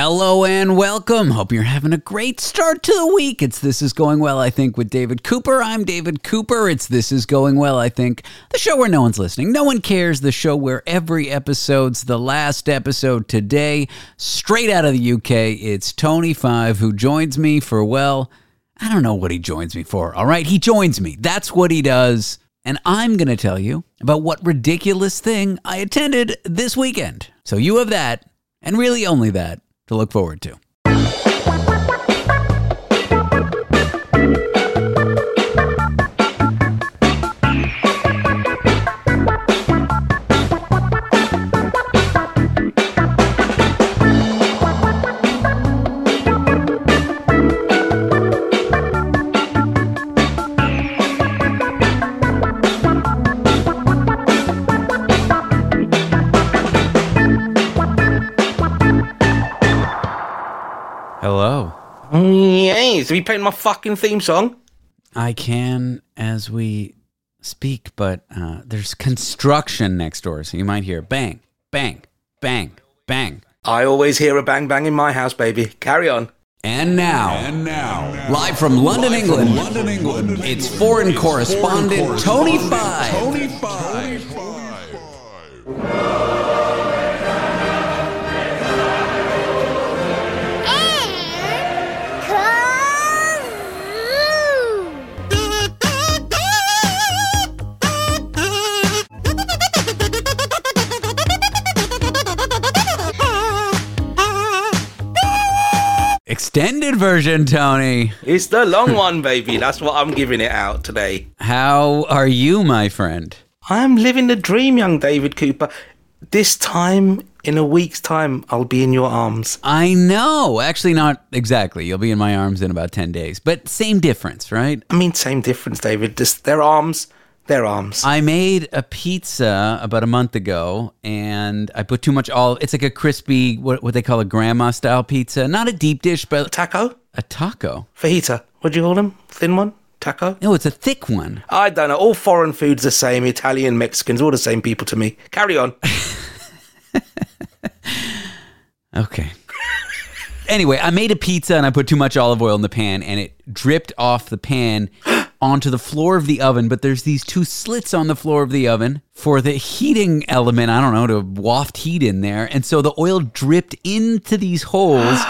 Hello and welcome. Hope you're having a great start to the week. It's This Is Going Well, I think, with David Cooper. I'm David Cooper. It's This Is Going Well, I think, the show where no one's listening, no one cares, the show where every episode's the last episode today. Straight out of the UK, it's Tony Five who joins me for, well, I don't know what he joins me for, all right? He joins me. That's what he does. And I'm going to tell you about what ridiculous thing I attended this weekend. So you have that, and really only that to look forward to. You played my fucking theme song? I can as we speak, but uh, there's construction next door, so you might hear bang, bang, bang, bang. I always hear a bang bang in my house, baby. Carry on. And now, And now, live from London, live England, from London, England, it's foreign correspondent Tony Five. Tony Five. Extended version, Tony. It's the long one, baby. That's what I'm giving it out today. How are you, my friend? I'm living the dream, young David Cooper. This time, in a week's time, I'll be in your arms. I know. Actually, not exactly. You'll be in my arms in about 10 days, but same difference, right? I mean, same difference, David. Just their arms, their arms. I made a pizza about a month ago and I put too much olive. It's like a crispy, what, what they call a grandma style pizza. Not a deep dish, but Taco? a taco. Fajita. What do you call them? Thin one? Taco? No, it's a thick one. I don't know. All foreign foods the same. Italian, Mexicans, all the same people to me. Carry on. Okay. anyway, I made a pizza and I put too much olive oil in the pan and it dripped off the pan onto the floor of the oven. But there's these two slits on the floor of the oven for the heating element, I don't know, to waft heat in there. And so the oil dripped into these holes.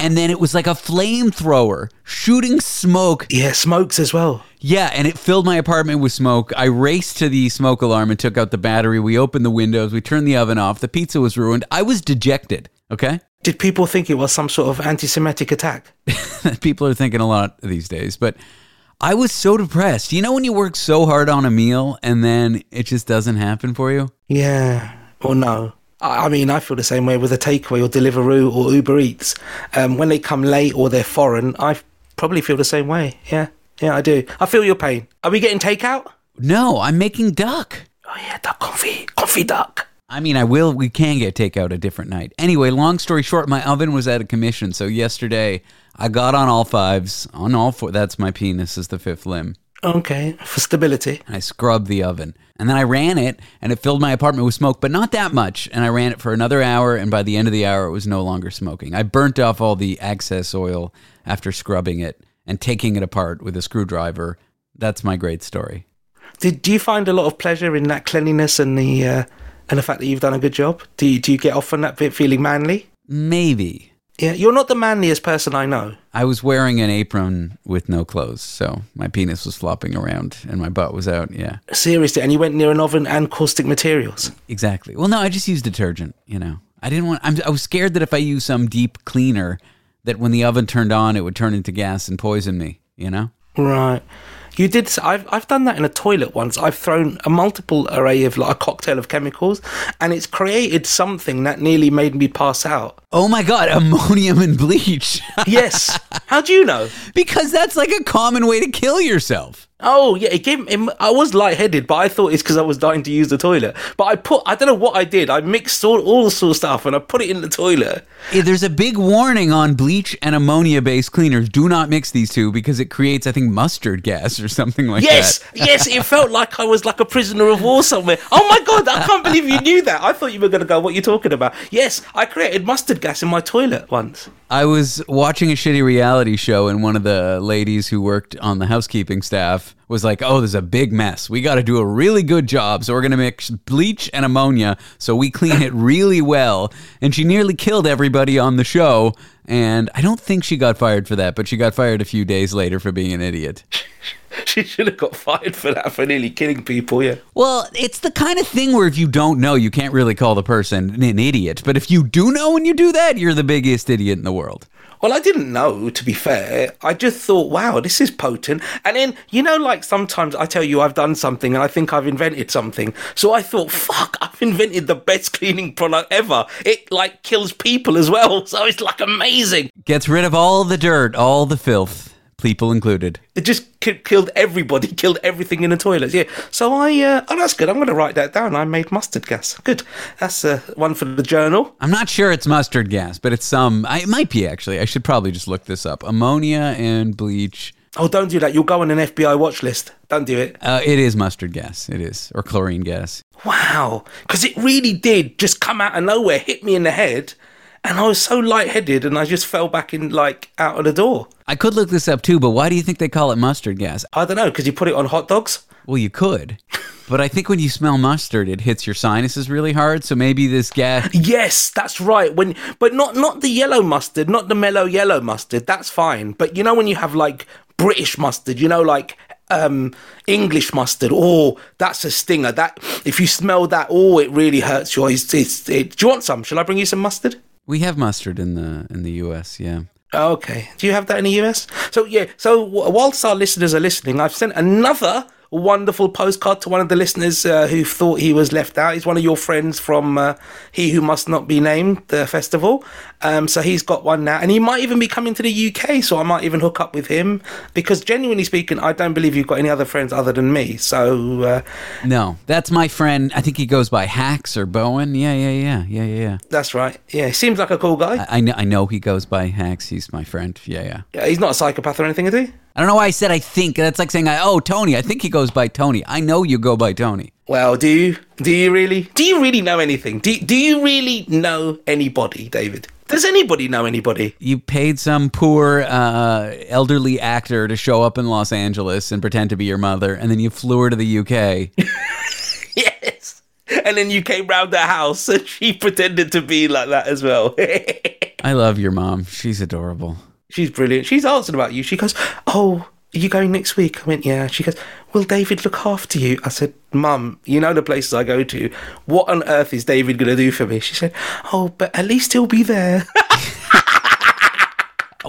And then it was like a flamethrower shooting smoke Yeah, smokes as well. Yeah, and it filled my apartment with smoke. I raced to the smoke alarm and took out the battery. We opened the windows. We turned the oven off. The pizza was ruined. I was dejected. Okay, Did people think it was some sort of anti Semitic attack? people are thinking a lot these days, but I was so depressed. You know when you work so hard on a meal and then it just doesn't happen for you? Yeah, or no. I mean, I feel the same way with a takeaway or Deliveroo or Uber Eats. Um, when they come late or they're foreign, I probably feel the same way. Yeah, yeah, I do. I feel your pain. Are we getting takeout? No, I'm making duck. Oh yeah, duck confit, confit duck. I mean, I will. We can get takeout a different night. Anyway, long story short, my oven was out of commission. So yesterday, I got on all fives, on all four. That's my penis, is the fifth limb. Okay, for stability. and I scrubbed the oven. And then I ran it and it filled my apartment with smoke, but not that much. And I ran it for another hour and by the end of the hour it was no longer smoking. I burnt off all the excess oil after scrubbing it and taking it apart with a screwdriver. That's my great story. Did you find a lot of pleasure in that cleanliness and the uh, and the fact that you've done a good job? Do you, do you get off on that bit feeling manly? Maybe. Yeah, you're not the manliest person I know. I was wearing an apron with no clothes, so my penis was flopping around and my butt was out. Yeah, Seriously, and you went near an oven and caustic materials. exactly. Well, no, I just used detergent, you know. I didn't want I'm, I was scared that if I used some deep cleaner that when the oven turned on it would turn into gas and poison me, you know? Right. You did. I've I've done that in a toilet once. I've thrown a multiple array of like a cocktail of chemicals, and it's created something that nearly made me pass out. Oh my god, ammonium and bleach. Yes. How do you know? because that's like a common way to kill yourself. Oh yeah, it gave him. I was lightheaded, but I thought it's because I was dying to use the toilet. But I put, I don't know what I did. I mixed all, all sort of stuff and I put it in the toilet. Yeah, There's a big warning on bleach and ammonia based cleaners. Do not mix these two because it creates, I think, mustard gas or something like Yes, that. Yes, yes, it felt like I was like a prisoner of war somewhere. Oh my god, I can't believe you knew that. I thought you were going to go. What you talking about? Yes, I created mustard gas in my toilet once. I was watching a shitty reality show, and one of the ladies who worked on the housekeeping staff was like, "Oh, there's a big mess. We got to do a really good job. So we're gonna mix bleach and ammonia, so we clean it really well." And she nearly killed everybody on the show. And I don't think she got fired for that, but she got fired a few days later for being an idiot. She should have got fired for that for nearly killing people. Yeah. Well, it's the kind of thing where if you don't know, you can't really call the person an idiot. But if you do know and you do that, you're the biggest idiot in the world. Well, I didn't know, to be fair. I just thought, wow, this is potent. And then, you know, like sometimes I tell you I've done something and I think I've invented something. So I thought, fuck, I've invented the best cleaning product ever. It like kills people as well. So it's like amazing. Gets rid of all the dirt, all the filth, people included. It just ki- killed everybody, killed everything in the toilets. Yeah. So I, uh, oh, that's good. I'm going to write that down. I made mustard gas. Good. That's uh, one for the journal. I'm not sure it's mustard gas, but it's some. I, it might be actually. I should probably just look this up. Ammonia and bleach. Oh, don't do that. You'll go on an FBI watch list. Don't do it. Uh, it is mustard gas. It is, or chlorine gas. Wow. Because it really did just come out of nowhere, hit me in the head. And I was so lightheaded and I just fell back in, like, out of the door. I could look this up too, but why do you think they call it mustard gas? I don't know, because you put it on hot dogs? Well, you could, but I think when you smell mustard, it hits your sinuses really hard. So maybe this gas. Yes, that's right. When, but not not the yellow mustard, not the mellow yellow mustard. That's fine. But you know when you have like British mustard, you know like um English mustard. Oh, that's a stinger. That if you smell that, oh, it really hurts you. It's, it's, it, do you want some? Shall I bring you some mustard? We have mustard in the in the U.S. Yeah. Okay. Do you have that in the US? So yeah. So whilst our listeners are listening, I've sent another wonderful postcard to one of the listeners uh, who thought he was left out. He's one of your friends from uh, He Who Must Not Be Named, the festival. Um, so he's got one now, and he might even be coming to the UK. So I might even hook up with him because, genuinely speaking, I don't believe you've got any other friends other than me. So uh, No, that's my friend. I think he goes by Hacks or Bowen. Yeah, yeah, yeah, yeah, yeah, yeah. that's right. Yeah, he seems like a cool guy. I, I know. I know he goes by Hacks. He's my friend. Yeah, yeah. Yeah, he's not a psychopath or anything, is he? I don't know why I said I think. That's like saying, I, "Oh, Tony." I think he goes by Tony. I know you go by Tony. Well, do you? Do you really? Do you really know anything? Do, do you really know anybody, David? Does anybody know anybody? You paid some poor uh, elderly actor to show up in Los Angeles and pretend to be your mother, and then you flew her to the UK. Yes. And then you came round the house and she pretended to be like that as well. I love your mom. She's adorable. She's brilliant. She's answered about you. She goes, Oh, are you going next week? I went, Yeah. She goes, Will David look after you? I said, Mum, you know the places I go to. What on earth is David going to do for me? She said, Oh, but at least he'll be there.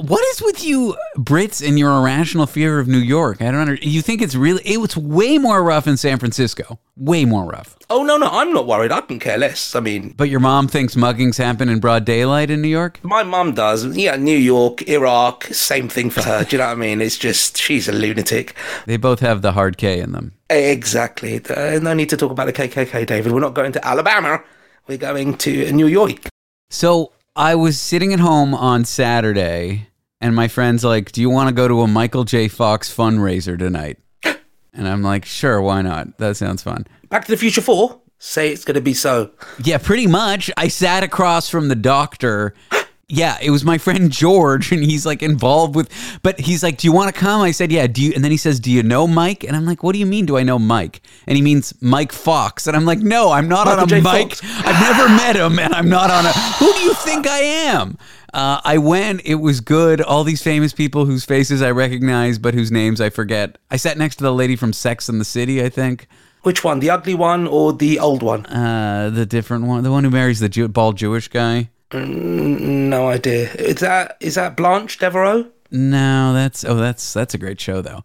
What is with you Brits and your irrational fear of New York? I don't under. You think it's really? It was way more rough in San Francisco. Way more rough. oh, no, no, I'm not worried. I can care less. I mean, But your mom thinks muggings happen in broad daylight in New York. my mum does. Yeah, New York, Iraq, same thing for her. Do you know what I mean? It's just, she's a lunatic. They both have the hard K in them. Exactly. Uh, no need to talk about the KKK, David. We're not going to Alabama. We're going to New York. So I was sitting at home on Saturday, and my friend's like, "Do you want to go to a Michael J. Fox fundraiser tonight?" And I'm like, "Sure, why not? That sounds fun." Back to the Future 4. Say it's going to be so. Yeah, pretty much. I sat across from the doctor. Yeah, it was my friend George, and he's like involved with. But he's like, "Do you want to come?" I said, "Yeah." Do you? And then he says, "Do you know Mike?" And I'm like, "What do you mean? Do I know Mike?" And he means Mike Fox, and I'm like, "No, I'm not Michael on a J. Mike. Fox. I've never met him, and I'm not on a. Who do you think I am?" Uh, I went. It was good. All these famous people whose faces I recognize, but whose names I forget. I sat next to the lady from Sex and the City. I think Which one? The ugly one or the old one? uh, the different one, the one who marries the Jew- bald Jewish guy. No idea. Is that is that Blanche Devereaux? No, that's oh, that's that's a great show though.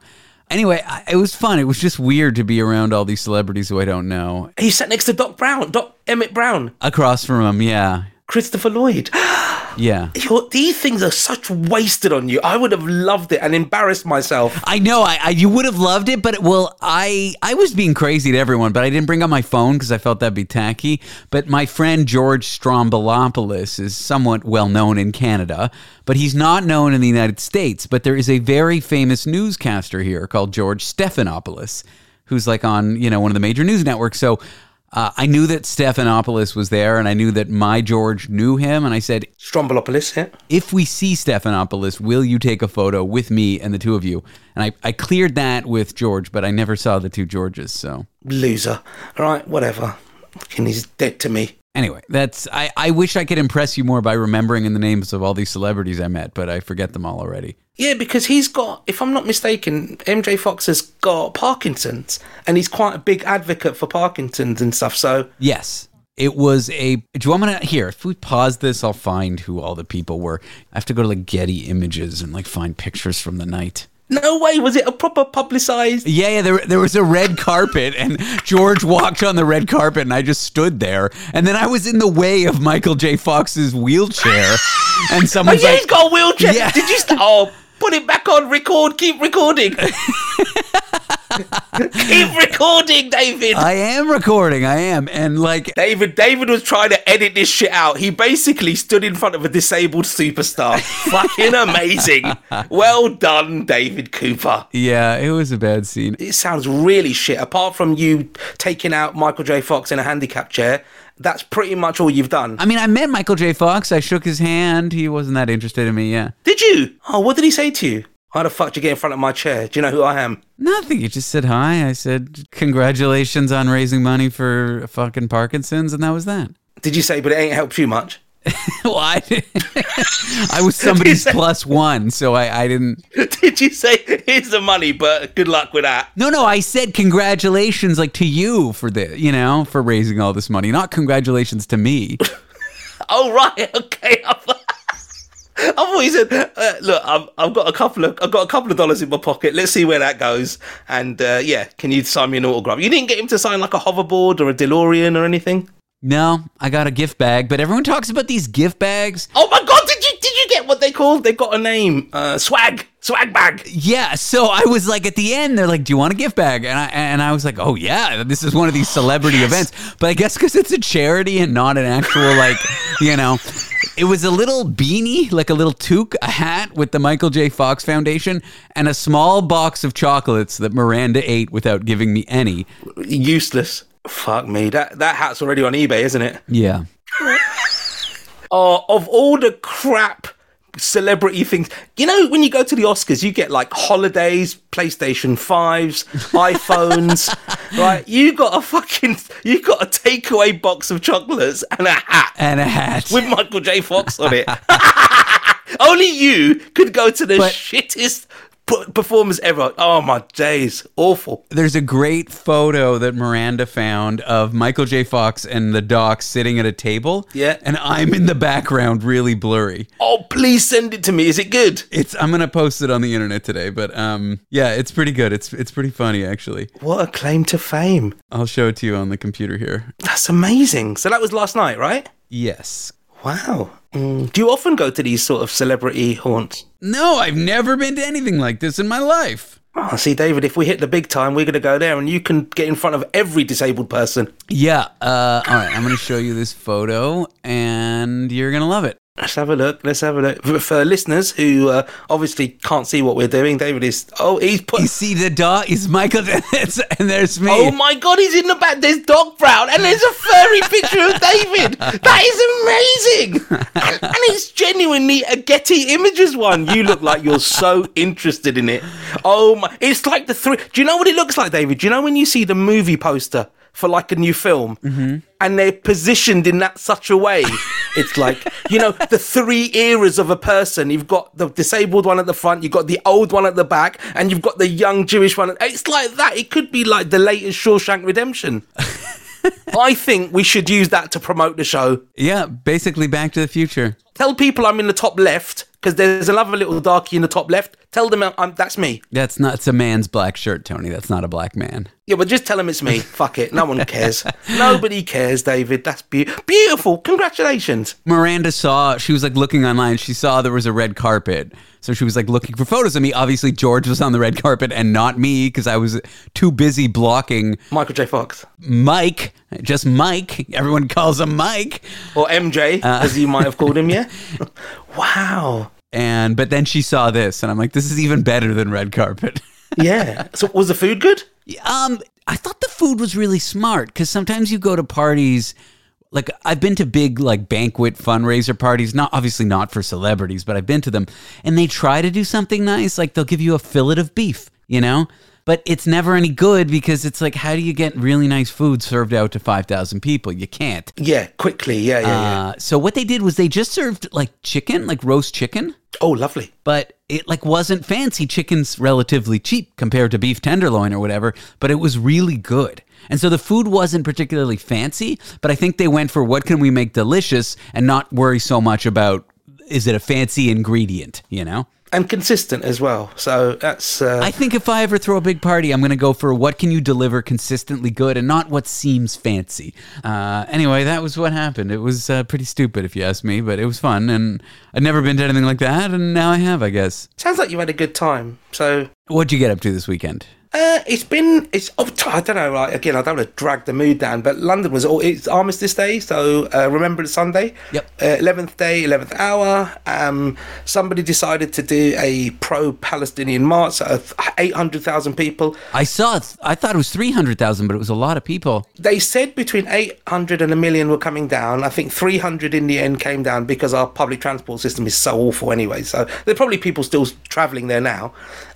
Anyway, I, it was fun. It was just weird to be around all these celebrities who I don't know. He sat next to Doc Brown, Doc Emmett Brown, Across from him, yeah. Christopher Lloyd. Yeah. You're, these things are such wasted on you. I would have loved it and embarrassed myself. I know. I, I you would have loved it, but well, I I was being crazy to everyone, but I didn't bring up my phone because I felt that'd be tacky. But my friend George Stroumboulopoulos is somewhat well known in Canada, but he's not known in the United States. But there is a very famous newscaster here called George Stephanopoulos, who's like on you know one of the major news networks. So. Uh, I knew that Stephanopoulos was there, and I knew that my George knew him, and I said, Strombolopolis, yeah. if we see Stephanopoulos, will you take a photo with me and the two of you? And I, I cleared that with George, but I never saw the two Georges. So Loser. All right, whatever. Fucking he's dead to me. anyway, that's I, I wish I could impress you more by remembering in the names of all these celebrities I met, but I forget them all already. Yeah, because he's got, if I'm not mistaken, MJ Fox has got Parkinson's, and he's quite a big advocate for Parkinson's and stuff. So Yes. It was a. Do you want me to here? If we pause this, I'll find who all the people were. I have to go to like Getty Images and like find pictures from the night. no way was it a proper publicized. Yeah, yeah. There, there was a red carpet, and George walked on the red carpet, and I just stood there. And then I was in the way of Michael J. Fox's wheelchair, and Oh someone's yeah, like, he's got a wheelchair. Yeah. Did you? St- oh, put it back on. Record. Keep recording. keep recording, David. "I am recording, I am," and like, David, David was trying to edit this shit out. He basically stood in front of a disabled superstar. Fucking amazing. Well done, David Cooper. yeah, it was a bad scene. It sounds really shit. Apart from you taking out Michael J. Fox in a handicap chair, that's pretty much all you've done. I mean, I met Michael J. Fox. I shook his hand. He wasn't that interested in me. Yeah, Did you? Oh, what did he say to you? How the fuck did you get in front of my chair? Do you know who I am? nothing. He just said hi. I said, "Congratulations on raising money for fucking Parkinson's," and that was that. Did you say, but it ain't helped you much? well, I, I was somebody's say- plus one, so I, I didn't. Did you say, here's the money, but good luck with that? No, no, I said congratulations, like to you for the, you know, for raising all this money, not congratulations to me. Oh, right, okay. I thought always said, uh, "Look, I've, I've got a couple of I've got a couple of dollars in my pocket. Let's see where that goes." And uh, yeah, can you sign me an autograph? You didn't get him to sign like a hoverboard or a DeLorean or anything. No, I got a gift bag, but everyone talks about these gift bags. Oh my god! Did you did you get what they called? They got a name. Uh, swag swag bag. Yeah, so I was like at the end, they're like, "Do you want a gift bag?" And I and I was like, "Oh yeah, this is one of these celebrity events." But I guess because it's a charity and not an actual like, you know, it was a little beanie, like a little toque, a hat with the Michael J. Fox Foundation, and a small box of chocolates that Miranda ate without giving me any. Useless. Fuck me. That that hat's already on eBay, isn't it? Yeah. Oh, of all the crap celebrity things, you know, when you go to the Oscars, you get like holidays, PlayStation 5s, iPhones, right? You got a fucking, you got a takeaway box of chocolates and a hat And a hat. with Michael J. Fox on it. Only you could go to the But- shittest p- performers ever. Oh my days. Awful. There's a great photo that Miranda found of Michael J. Fox and the doc sitting at a table. Yeah. And I'm in the background, really blurry. Oh, please send it to me. Is it good? It's I'm gonna post it on the internet today, but um yeah, it's pretty good. It's it's pretty funny actually. What a claim to fame. I'll show it to you on the computer here. That's amazing. So that was last night, right? Yes. Wow. Mm. Do you often go to these sort of celebrity haunts? No, I've never been to anything like this in my life. Oh, see, David, if we hit the big time, we're going to go there and you can get in front of every disabled person. Yeah. Uh, all right. I'm gonna show you this photo, and you're gonna love it. Let's have a look. Let's have a look. For, for listeners who uh, obviously can't see what we're doing, David is. Oh, he's put. You see the dog? Is Michael? and there's me. Oh my god, he's in the back. There's Doc Brown and there's a furry picture of David. That is amazing. And, and it's genuinely a Getty Images one. You look like you're so interested in it. Oh my, it's like the three. Do you know what it looks like, David? Do you know when you see the movie poster for like a new film mm-hmm. and they're positioned in that such a way? It's like, you know, the three eras of a person. You've got the disabled one at the front, you've got the old one at the back, and you've got the young Jewish one. It's like that. It could be like the latest Shawshank Redemption. I think we should use that to promote the show. Yeah, basically Back to the Future. Tell people I'm in the top left because there's another little darkie in the top left. Tell them I'm, that's me. That's not. It's a man's black shirt, Tony. That's not a black man. Yeah, but just tell them it's me. Fuck it. No one cares. Nobody cares, David. That's be- beautiful. Congratulations. Miranda saw. She was like looking online. She saw there was a red carpet, so she was like looking for photos of me. Obviously, George was on the red carpet and not me because I was too busy blocking Michael J. Fox. Mike. Just Mike. Everyone calls him Mike. Or MJ, uh, as you might have called him, yeah? wow. And but then she saw this, and I'm like, this is even better than red carpet. Yeah. So was the food good? Um, I thought the food was really smart because sometimes you go to parties. Like I've been to big like banquet fundraiser parties, not obviously not for celebrities, but I've been to them, and they try to do something nice. Like they'll give you a fillet of beef, you know, but it's never any good because it's like, how do you get really nice food served out to five thousand people? You can't. Yeah, quickly. Yeah, yeah, yeah. Uh, so what they did was they just served like chicken, like roast chicken, Oh, lovely. but it like wasn't fancy. Chicken's relatively cheap compared to beef tenderloin or whatever, but it was really good. And so the food wasn't particularly fancy, but I think they went for what can we make delicious and not worry so much about is it a fancy ingredient, you know? And consistent as well. So that's. Uh, I think if I ever throw a big party, I'm going to go for what can you deliver consistently good and not what seems fancy. Uh, anyway, that was what happened. It was uh, pretty stupid, if you ask me, but it was fun. And I'd never been to anything like that, and now I have, I guess. sounds like you had a good time. So What'd you get up to this weekend? Uh, it's been it's oh, I don't know like again I don't want to drag the mood down but London was all it's Armistice Day so uh, Remembrance Sunday Yep. eleventh day eleventh hour um somebody decided to do a pro Palestinian march of eight hundred thousand people I saw it. I thought it was 300,000, but it was a lot of people. they said between 800 and a million were coming down. I think 300 in the end came down because our public transport system is so awful anyway. So there are probably people still travelling there now.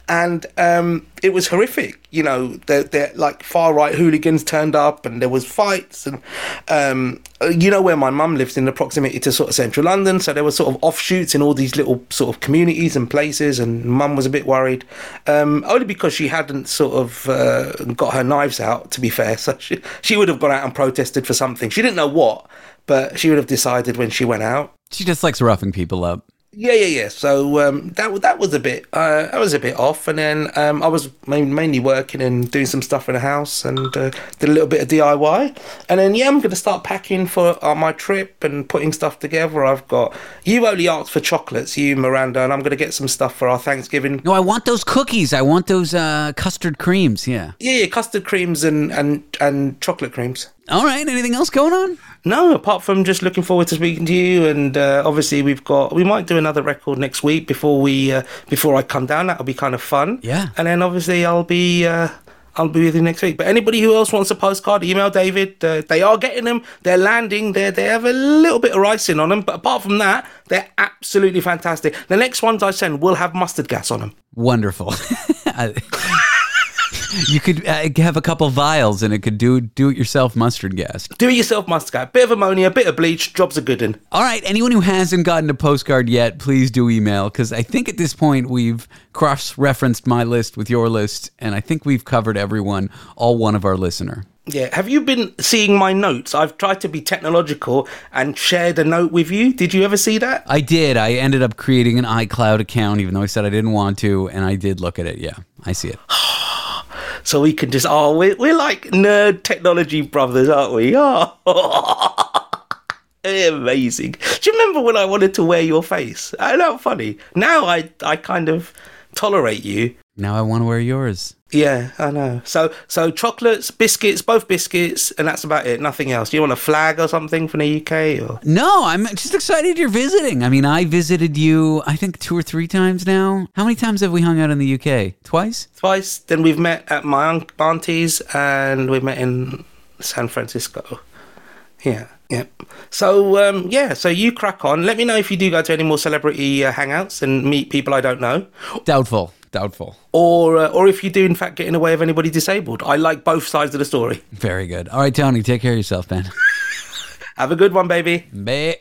And um, it was horrific. You know, the, like far right hooligans turned up, and there was fights. And um, you know where my mum lives in the proximity to sort of central London, so there were sort of offshoots in all these little sort of communities and places. And mum was a bit worried, um, only because she hadn't sort of uh, got her knives out. To be fair, so she, she would have gone out and protested for something. She didn't know what, but she would have decided when she went out. She just likes roughing people up. Yeah, yeah, yeah. So um, that that was a bit uh, that was a bit off, and then um, I was ma- mainly working and doing some stuff in the house, and uh, did a little bit of DIY, and then yeah, I'm going to start packing for uh, my trip and putting stuff together. I've got you only asked for chocolates, you Miranda, and I'm going to get some stuff for our Thanksgiving. No, I want those cookies. I want those uh, custard creams. Yeah. Yeah, yeah, custard creams and and and chocolate creams. All right. Anything else going on? No, apart from just looking forward to speaking to you, and uh, obviously we've got we might do another record next week before we uh, before I come down. That'll be kind of fun. Yeah. and then obviously I'll be uh, I'll be with you next week. But anybody who else wants a postcard, email David. Uh, they are getting them. They're landing. They they have a little bit of icing on them, but apart from that, they're absolutely fantastic. The next ones I send will have mustard gas on them. Wonderful. You could uh, have a couple vials and it could do do it yourself mustard gas. Do it yourself mustard gas. Bit of ammonia, bit of bleach. Job's a good one. All right. Anyone who hasn't gotten a postcard yet, please do email because I think at this point we've cross referenced my list with your list, and I think we've covered everyone, all one of our listener. Yeah, have you been seeing my notes? I've tried to be technological and shared a note with you. Did you ever see that? I did. I ended up creating an iCloud account, even though I said I didn't want to, and I did look at it. Yeah, I see it. So we can just, oh, we're, we're like nerd technology brothers, aren't we? Oh. Amazing. Do you remember when I wanted to wear your face? I know, funny. Now I, I kind of tolerate you. Now I want to wear yours. Yeah, I know. So, so chocolates, biscuits, both biscuits, and that's about it. Nothing else. Do you want a flag or something from the UK? Or No, I'm just excited you're visiting. I mean, I visited you, I think, two or three times now. How many times have we hung out in the UK? Twice? twice. Then we've met at my un- auntie's, and we met in San Francisco. Yeah, yeah. So, um, yeah. So you crack on. Let me know if you do go to any more celebrity uh, hangouts and meet people I don't know, Doubtful. Doubtful. or uh, or if you do in fact get in the way of anybody disabled. I like both sides of the story. Very good. All right, Tony, take care of yourself, man. Have a good one, baby. Bye.